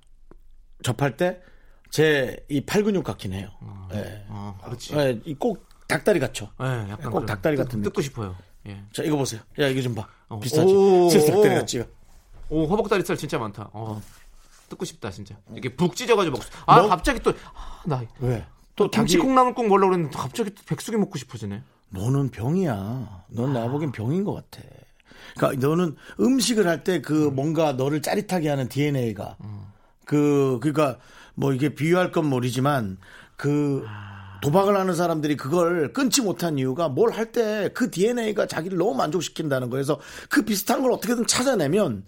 접할 때 제 이 팔근육 같긴 해요. 예. 아, 그렇지. 예, 이꼭 닭다리 같죠. 네, 약간 꼭 그런- 닭다리 뜯- 같은 뜯고 싶어요. 예. 자 이거 보세요. 야 이거 좀 봐. 어. 비슷하지? 오, 닭다리 오. 같지요. 오 허벅다리살 진짜 많다. 어. 뜯고 싶다 진짜. 이게 북 찢어가지고 먹고. 싶- 아 너- 갑자기 또 아, 나 왜? 또 김치 닭이- 콩나물국 먹으려고 그랬는데 갑자기 또 백숙이 먹고 싶어지네. 너는 병이야. 넌 나보기엔 병인 것 같아. 그러니까 너는 음식을 할 때 그 뭔가 너를 짜릿하게 하는 DNA가 그 그러니까 뭐 이게 비유할 건 모르지만 그 도박을 하는 사람들이 그걸 끊지 못한 이유가 뭘 할 때 그 DNA가 자기를 너무 만족시킨다는 거에서 그 비슷한 걸 어떻게든 찾아내면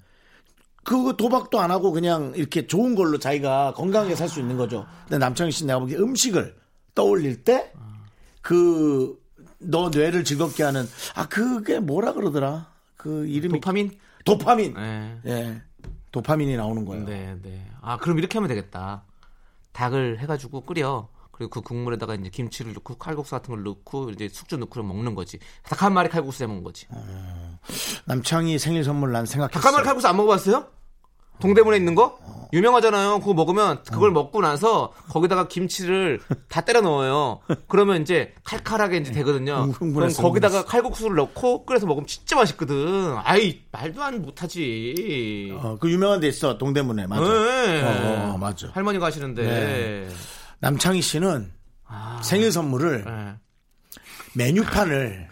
그 도박도 안 하고 그냥 이렇게 좋은 걸로 자기가 건강하게 살 수 있는 거죠. 근데 남창희 씨 내가 보기에 음식을 떠올릴 때 그 너 뇌를 즐겁게 하는 아 그게 뭐라 그러더라 그 이름이 도파민? 도파민 네. 예 도파민이 나오는 거예요. 네, 네. 아, 그럼 이렇게 하면 되겠다. 닭을 해가지고 끓여. 그리고 그 국물에다가 이제 김치를 넣고 칼국수 같은 걸 넣고 이제 숙주 넣고 먹는 거지. 닭 한 마리 칼국수 해 먹는 거지. 남창희 생일 선물 난 생각했어. 닭 한 마리 칼국수 안 먹어봤어요? 동대문에 있는 거? 유명하잖아요. 그거 먹으면 그걸 먹고 나서 거기다가 김치를 다 때려 넣어요. 그러면 이제 칼칼하게 이제 되거든요. 그럼 거기다가. 칼국수를 넣고 끓여서 먹으면 진짜 맛있거든. 아이 말도 안 못하지. 어, 그 유명한 데 있어 동대문에 맞아. 네. 어, 어, 맞아. 할머니가 하시는데. 네. 남창희 씨는 생일 선물을 네. 메뉴판을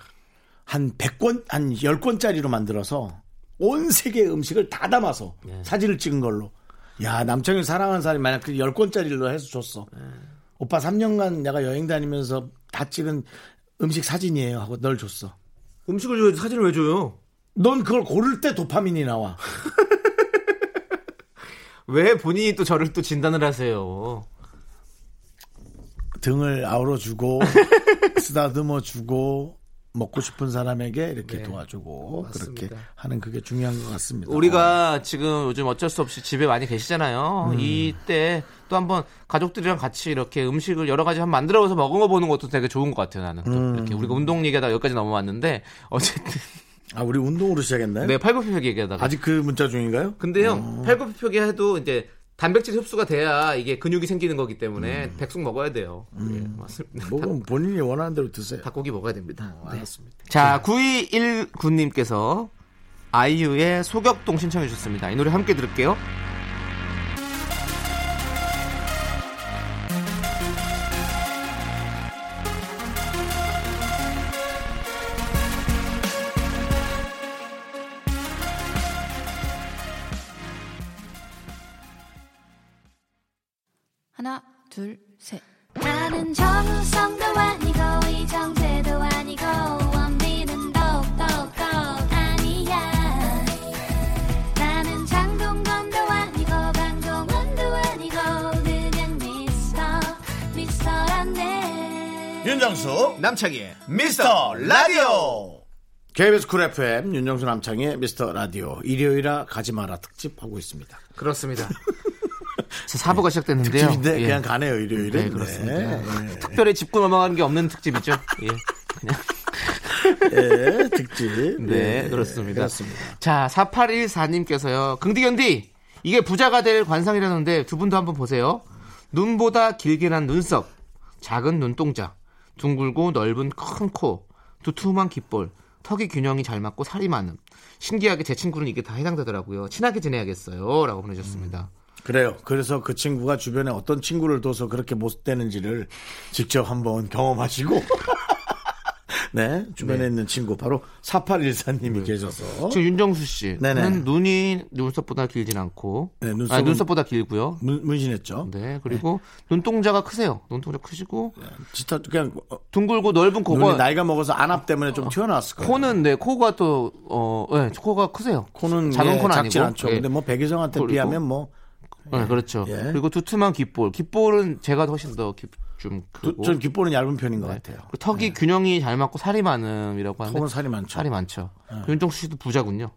한 100권, 한 10권짜리로 만들어서 온 세계 음식을 다 담아서 네. 사진을 찍은 걸로. 야, 남창희 사랑하는 사람이 만약 그 10권짜리로 해서 줬어. 네. 오빠 3년간 내가 여행 다니면서 다 찍은 음식 사진이에요 하고 널 줬어. 음식을 줘야지 사진을 왜 줘요? 넌 그걸 고를 때 도파민이 나와. 왜 본인이 또 저를 또 진단을 하세요? 등을 아우러주고 쓰다듬어 주고 먹고 싶은 사람에게 이렇게 네. 도와주고 맞습니다. 그렇게 하는 그게 중요한 것 같습니다. 우리가 지금 요즘 어쩔 수 없이 집에 많이 계시잖아요. 이때 또 한번 가족들이랑 같이 이렇게 음식을 여러 가지 한번 만들어서 먹어보는 것도 되게 좋은 것 같아요. 나는 또 이렇게 우리가 운동 얘기하다 여기까지 넘어왔는데 어쨌든 아 우리 운동으로 시작했나요? 네 팔굽혀펴기 얘기하다가 아직 그 문자 중인가요? 근데요 팔굽혀펴기 해도 이제 단백질 흡수가 돼야 이게 근육이 생기는 거기 때문에 백숙 먹어야 돼요. 예, 맞습니다. 뭐 본인이 원하는 대로 드세요. 닭고기 먹어야 됩니다. 네. 알았습니다. 자, 9219님께서 아이유의 소격동 신청해 주셨습니다. 이 노래 함께 들을게요. 둘, 셋. 나는 정우성도 아니고 이정재도 아니고 원빈은 더욱더 아니야 나는 장동건도 아니고 강동원도 아니고 그냥 미스터 미스터란데 윤정수 남창희의 미스터 라디오 KBS 쿨 FM 윤정수 남창희의 미스터 라디오 일요일아 가지 마라 특집 하고 있습니다. 그렇습니다. 제 사부가 시작됐는데요. 특집인데 예. 그냥 가네요 일요일에. 네, 그렇습니다. 네. 특별히 짚고 넘어가는 게 없는 특집이죠. 예. 네, 특집. 네, 그렇습니다. 그렇습니다. 자, 4814님께서요. 긍디견디, 이게 부자가 될 관상이라는데 두 분도 한번 보세요. 눈보다 길게 난 눈썹, 작은 눈동자, 둥글고 넓은 큰 코, 두툼한 귓볼, 턱이 균형이 잘 맞고 살이 많음. 신기하게 제 친구는 이게 다 해당되더라고요. 친하게 지내야겠어요. 라고 보내주셨습니다. 그래요. 그래서 그 친구가 주변에 어떤 친구를 둬서 그렇게 못되는지를 직접 한번 경험하시고. 네, 주변에 네. 있는 친구 바로 4814님이 계셔서 지금 윤정수 씨는 네네. 눈이 눈썹보다 길진 않고, 네, 눈썹은- 아니, 눈썹보다 길고요. 문, 문신했죠. 네, 그리고 눈동자가 크세요. 눈동자 크시고, 진짜 그냥 어, 둥글고 넓은 눈이 코가 나이가 먹어서 안압 때문에 좀 튀어나왔을 거예요. 코는 네 코가 또 어, 네, 코가 크세요. 코는 작은 예, 코는 작진 아니고. 않죠. 예. 근데 뭐 백이성한테 그리고- 비하면 뭐 네, 그렇죠. 예. 그리고 두툼한 귓볼. 귓볼은 제가 훨씬 더좀 두- 크고. 전 귓볼은 얇은 편인 것 네. 같아요. 턱이 균형이 잘 맞고 살이 많음이라고 하는데 턱은 살이 많죠. 네. 살이 많죠. 윤정수 씨도 부자군요.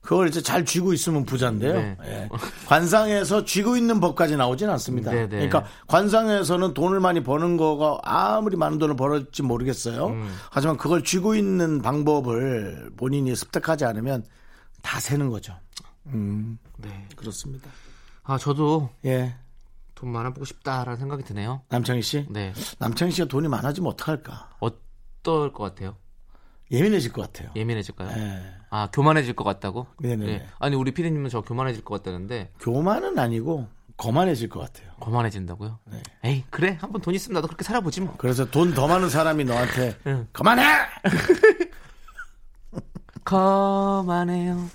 그걸 이제 잘 쥐고 있으면 부자인데요. 네. 예. 관상에서 쥐고 있는 법까지 나오진 않습니다. 네, 네. 그러니까 관상에서는 돈을 많이 버는 거가 아무리 많은 돈을 벌었지 모르겠어요. 음. 하지만 그걸 쥐고 있는 방법을 본인이 습득하지 않으면 다 새는 거죠. 음, 네. 그렇습니다. 아 저도 예. 돈 많아보고 싶다라는 생각이 드네요. 남창희 씨? 네. 남창희 씨가 돈이 많아지면 어떡할까? 어떨 것 같아요? 예민해질 것 같아요. 예민해질까요? 예. 아 교만해질 것 같다고? 네네네. 예. 아니 우리 피디님은 저 교만해질 것 같다는데 교만은 아니고 거만해질 것 같아요. 거만해진다고요? 네. 에이 그래 한번 돈 있으면 나도 그렇게 살아보지 뭐. 그래서 돈 더 많은 사람이 너한테 응. 그만해! 거만해요.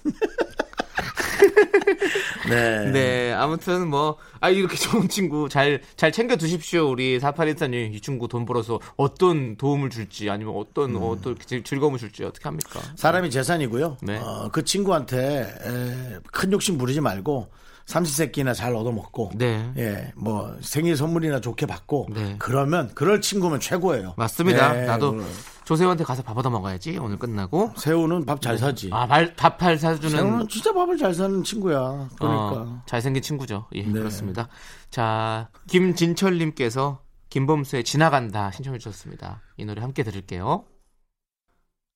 네. 네, 아무튼 뭐, 아, 이렇게 좋은 친구 잘, 잘 챙겨두십시오. 우리 4814님, 이 친구 돈 벌어서 어떤 도움을 줄지, 아니면 어떤, 음. 어떤 즐- 즐거움을 줄지 어떻게 합니까? 사람이 재산이고요. 네. 어, 그 친구한테 에, 큰 욕심 부리지 말고 삼시세끼나 잘 얻어먹고 네. 예, 뭐 생일 선물이나 좋게 받고 네. 그러면 그럴 친구면 최고예요. 맞습니다. 네, 나도 그 조세호한테 가서 밥 얻어 먹어야지, 오늘 끝나고. 새우는 밥 잘 사지. 아, 발, 밥팔 사주는. 새우는 진짜 밥을 잘 사는 친구야. 그러니까 어, 잘생긴 친구죠. 예, 네. 그렇습니다. 자, 김진철님께서 김범수의 지나간다 신청해 주셨습니다. 이 노래 함께 들을게요.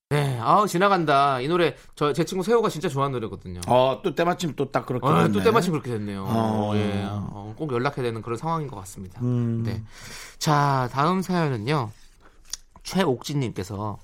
네, 아우 지나간다. 이 노래 저 제 친구 세호가 진짜 좋아하는 노래거든요. 어, 또 때마침 또 딱 그렇게 아, 됐네. 또 때마침 그렇게 됐네요. 어. 예, 어, 꼭 연락해야 되는 그런 상황인 것 같습니다. 음. 네. 자, 다음 사연은요. 최옥진님께서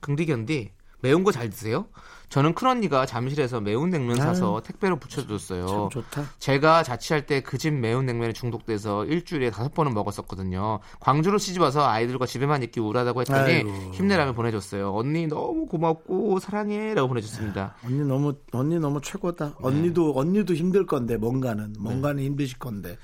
긍디견디 매운 거 잘 드세요? 저는 큰언니가 잠실에서 매운 냉면 사서 택배로 붙여줬어요. 참 좋다. 제가 자취할 때 그 집 매운 냉면에 중독돼서 일주일에 다섯 번은 먹었었거든요. 광주로 시집 와서 아이들과 집에만 있기 우울하다고 했더니 아이고. 힘내라며 보내줬어요. 언니 너무 고맙고 사랑해라고 보내줬습니다. 언니 너무 언니 너무 최고다. 네. 언니도 언니도 힘들 건데 뭔가는 뭔가는 힘드실 건데.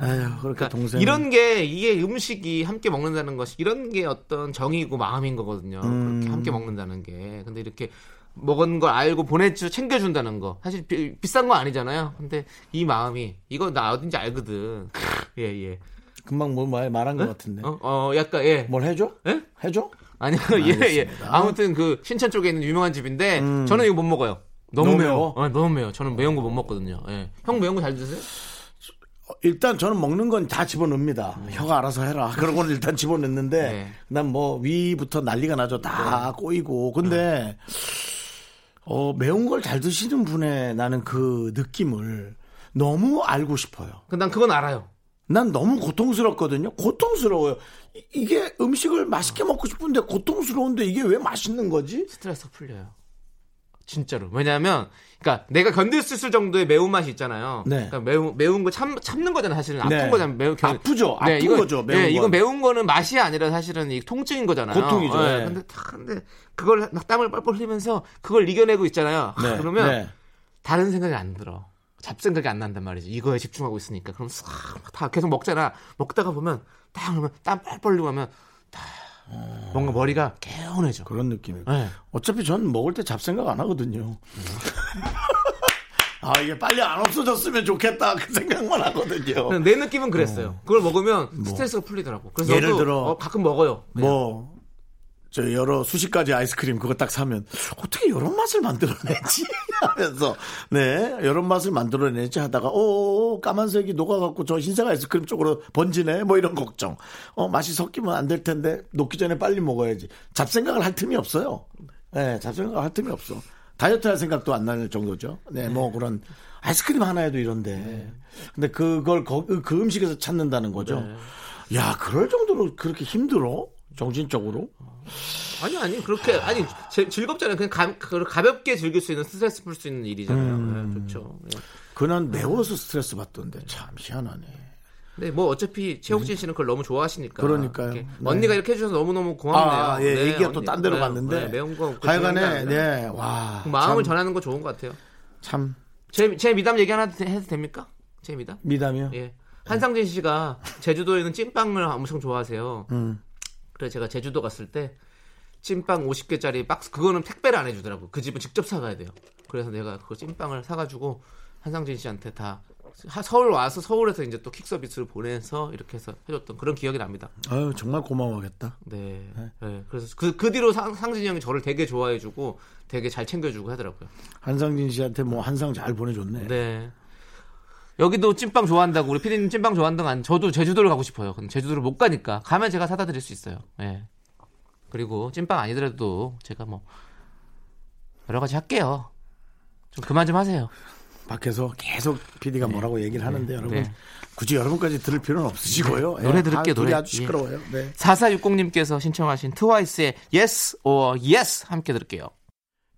아유 그렇게 그러니까 동생 이런 게 이게 음식이 함께 먹는다는 것이 이런 게 어떤 정이고 마음인 거거든요. 음. 그렇게 함께 먹는다는 게. 근데 이렇게 먹은 걸 알고 보내주 챙겨준다는 거 사실 비, 비싼 거 아니잖아요. 근데 이 마음이 이거 나 어딘지 알거든. 예 예. 금방 뭐 말, 말한 것 같은데. 어, 어 약간 예. 뭘 해줘? 예? 해줘? 아니요 예 예. 아무튼 그 신천 쪽에 있는 유명한 집인데 저는 이거 못 먹어요. 너무, 너무 매워. 매워? 어, 너무 매워. 저는 매운 거 못 먹거든요. 예. 형 매운 거 잘 드세요? 어, 일단 저는 먹는 건 다 집어넣습니다. 혀가 알아서 해라. 그러고는 일단 집어넣는데, 네. 난뭐 위부터 난리가 나죠. 다 꼬이고. 근데, 어, 매운 걸 잘 드시는 분의 나는 그 느낌을 너무 알고 싶어요. 그난 그건 알아요. 난 너무 고통스럽거든요. 고통스러워요. 이- 이게 음식을 맛있게 먹고 싶은데 고통스러운데 이게 왜 맛있는 거지? 스트레스 풀려요. 진짜로. 왜냐하면, 그러니까 내가 견딜 수 있을 정도의 매운 맛이 있잖아요. 네. 그러니까 매운 매운 거 참, 참는 거잖아요. 사실은 아픈 네. 거잖아요. 매운 견- 아프죠. 아픈 이건- 거죠, 매운 네, 이건 건. 매운 거는 맛이 아니라 사실은 이 통증인 거잖아요. 고통이죠. 네. 네. 근데 다 근데 그걸 막 땀을 뻘뻘 흘리면서 그걸 이겨내고 있잖아요. 하, 네, 그러면 네. 다른 생각이 안 들어. 잡생각이 안 난단 말이지. 이거에 집중하고 있으니까. 그럼 싹 다 계속 먹잖아. 먹다가 보면 딱 그러면 땀 뻘뻘 흘리고 하면 다 뭔가 머리가 개운해져. 그런 느낌이에요. 네. 어차피 전 먹을 때 잡생각 안 하거든요. 아, 이게 빨리 안 없어졌으면 좋겠다. 그 생각만 하거든요. 그냥 내 느낌은 그랬어요. 그걸 먹으면 스트레스가 풀리더라고. 그래서 뭐. 예를 들어 어, 가끔 먹어요. 그냥. 뭐, 저 여러 수십 가지 아이스크림 그거 딱 사면 어떻게 이런 맛을 만들어내지? 하면서 네 이런 맛을 만들어내지 하다가 오 까만색이 녹아갖고 저 흰색 아이스크림 쪽으로 번지네? 뭐 이런 걱정. 어 맛이 섞이면 안 될 텐데 녹기 전에 빨리 먹어야지. 잡생각을 할 틈이 없어요. 네 잡생각을 할 틈이 없어. 다이어트 할 생각도 안 날 정도죠. 네뭐 그런 아이스크림 하나에도 이런데. 근데 그걸 거- 그 음식에서 찾는다는 거죠. 야 그럴 정도로 그렇게 힘들어 정신적으로 아니 아니 그렇게 아니 제- 즐겁잖아요. 그냥 가, 그 가볍게 즐길 수 있는 스트레스 풀 수 있는 일이잖아요. 음. 네, 좋죠. 네. 그 난 매워서 스트레스 받던데 참 희한하네. 근데 뭐 어차피 최욱진 씨는 그걸 너무 좋아하시니까. 그러니까요. 이렇게 네. 언니가 이렇게 해주셔서 너무 너무 고맙네요. 아, 예, 네, 얘기가 또. 딴 데로 네, 갔는데. 네, 매운 거. 하여간에, 네, 와. 그 마음을 참, 전하는 거 좋은 것 같아요. 참, 제, 제 미담 얘기 하나 해도 됩니까? 제 미담? 미담이요? 예. 한상진 씨가 제주도에 있는 찐빵을 엄청 좋아하세요. 음. 그래서 제가 제주도 갔을 때 찐빵 50개짜리 박스 그거는 택배를 안 해주더라고. 그 집은 직접 사가야 돼요. 그래서 내가 그 찐빵을 사가지고 한상진 씨한테 다 하- 서울 와서 서울에서 이제 또 킥 서비스를 보내서 이렇게 해서 해줬던 그런 기억이 납니다. 아유, 정말 고마워하겠다. 네. 네. 그래서 그, 그 뒤로 상, 상진이 형이 저를 되게 좋아해주고 되게 잘 챙겨주고 하더라고요. 한상진 씨한테 뭐 한상 잘 보내줬네. 네. 여기도 찐빵 좋아한다고 우리 피디님 찐빵 좋아한다고 안 저도 제주도를 가고 싶어요. 근데 제주도를 못 가니까 가면 제가 사다 드릴 수 있어요. 예. 그리고 찐빵 아니더라도 제가 뭐 여러 가지 할게요. 좀 그만 좀 하세요. 밖에서 계속 PD가 뭐라고 얘기를 하는데 여러분 네. 굳이 여러분까지 들을 필요는 없으시고요. 노래 예, 들을게요, 아, 노래. 아주 시끄러워요. 네. 4460님께서 신청하신 트와이스의 Yes or Yes 함께 들을게요.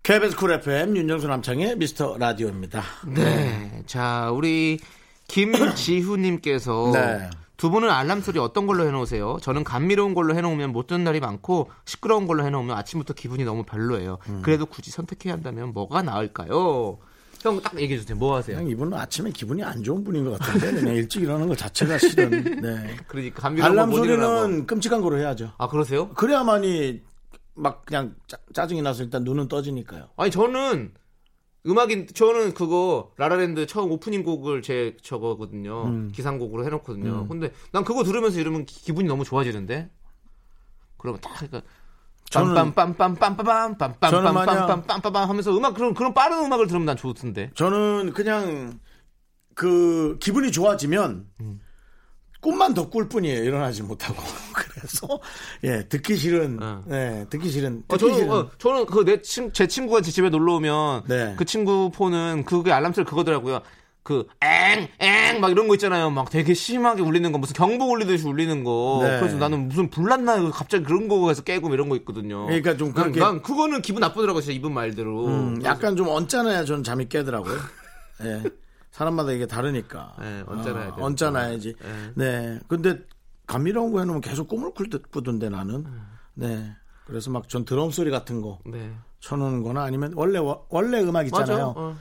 KBS 쿨 FM 윤정수 남창희의 미스터 라디오입니다. 네. 자, 우리 김지후님께서 네. 두 분은 알람 소리 어떤 걸로 해놓으세요? 저는 감미로운 걸로 해놓으면 못 듣는 날이 많고 시끄러운 걸로 해놓으면 아침부터 기분이 너무 별로예요. 음. 그래도 굳이 선택해야 한다면 뭐가 나을까요? 형 딱 얘기해 주세요. 뭐 하세요? 이분은 아침에 기분이 안 좋은 분인 것 같은데 그냥 일찍 일어나는 것 자체가 싫은. 네. 그러니까 감미로운 알람. 소리는 끔찍한 거로 해야죠. 아 그러세요? 그래야만이 막 그냥 짜, 짜증이 나서 일단 눈은 떠지니까요. 아니 저는 음악인 저는 그거 라라랜드 처음 오프닝 곡을 제 저거거든요. 음. 기상곡으로 해놓거든요. 근데 난 그거 들으면서 이러면 기- 기분이 너무 좋아지는데. 그러면 딱 그러니까 저는- 빰빰빰빰빰빰빰빰빰빰빰빰빰 저는 마냥- 빰빰빰빰 하면서 음악 그런 그런 빠른 음악을 들으면 난 좋던데. 저는 그냥 그 기분이 좋아지면 꿈만 더 꿀 뿐이에요. 일어나지 못하고. 그래서 예 듣기 싫은 어. 예 듣기 싫은 어, 듣기 저는 싫은 어, 저는 그 내 친 제 친구가 제 집에 놀러 오면 네. 그 친구 폰은 그게 알람 소리 그거더라고요. 그 엥 엥 막 이런 거 있잖아요. 막 되게 심하게 울리는 거 무슨 경보 울리듯이 울리는 거. 네. 그래서 나는 무슨 불났나 갑자기 그런 거에서 깨고 이런 거 있거든요. 그러니까 좀 난, 그렇게- 난 그거는 기분 나쁘더라고요. 진짜 이분 말대로. 음, 약간 좀 언짢아야 저는 잠이 깨더라고요. 예. 사람마다 이게 다르니까. 네, 언짢아야 어. 언짢아야지. 네. 근데 감미로운 거 해놓으면 계속 꿈을 꿀- 꾸던데 나는. 네. 그래서 막 전 드럼 소리 같은 거 네. 쳐놓는 거나 아니면 원래 원래 음악 있잖아요. 맞아. 어.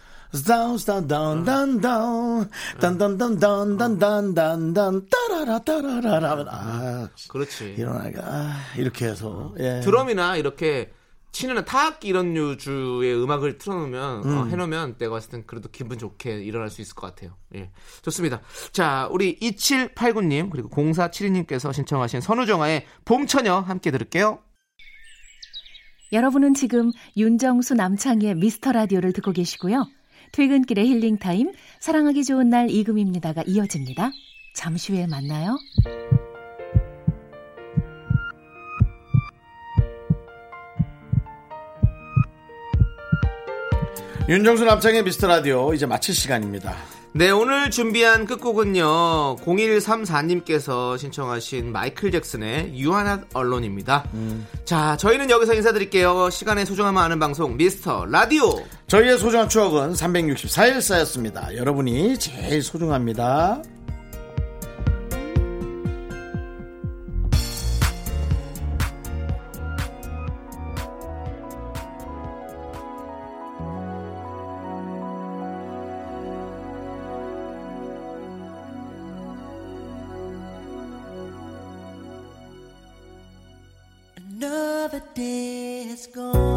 다운 다운 다운 다운 다운 단단단 단단단 단단 따라라 따라라 하면 아 그렇지. 일어나니까 아, 이렇게 해서 예. 드럼이나 이렇게 치는 타악기 이런 유주의 음악을 틀어놓으면 어, 해놓으면 내가 봤을 땐 그래도 기분 좋게 일어날 수 있을 것 같아요. 예, 좋습니다. 자, 우리 2789님 그리고 0472님께서 신청하신 선우정아의 봄처녀 함께 들을게요. 여러분은 지금 윤정수 남창희의 미스터 라디오를 듣고 계시고요. 퇴근길의 힐링 타임, 사랑하기 좋은 날 이금입니다가 이어집니다. 잠시 후에 만나요. 윤정수 남창의 미스터 라디오 이제 마칠 시간입니다. 네, 오늘 준비한 끝곡은요. 0134님께서 신청하신 마이클 잭슨의 Are Not Alone입니다. 자, 저희는 여기서 인사드릴게요. 시간의 소중함을 아는 방송 미스터 라디오. 저희의 소중한 추억은 364일 쌓였습니다. 여러분이 제일 소중합니다. Gone.